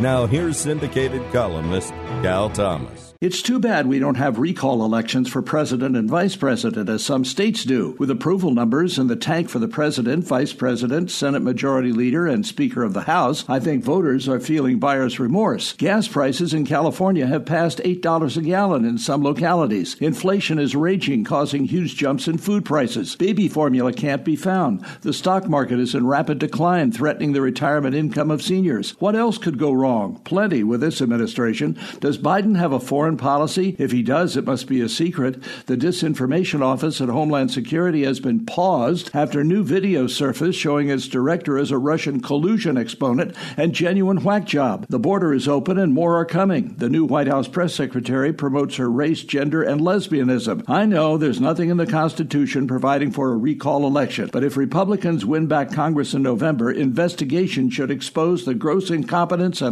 Now, here's syndicated columnist Cal Thomas. It's too bad we don't have recall elections for president and vice president, as some states do. With approval numbers in the tank for the president, vice president, Senate Majority Leader, and Speaker of the House, I think voters are feeling buyer's remorse. Gas prices in California have passed $8 a gallon in some localities. Inflation is raging, causing huge jumps in food prices. Baby formula can't be found. The stock market is in rapid decline, threatening the retirement income of seniors. What else could go wrong? Plenty with this administration. Does Biden have a foreign foreign policy? If he does, it must be a secret. The Disinformation Office at Homeland Security has been paused after new video surfaced showing its director as a Russian collusion exponent and genuine whack job. The border is open and more are coming. The new White House press secretary promotes her race, gender, and lesbianism. I know there's nothing in the Constitution providing for a recall election, but if Republicans win back Congress in November, investigation should expose the gross incompetence and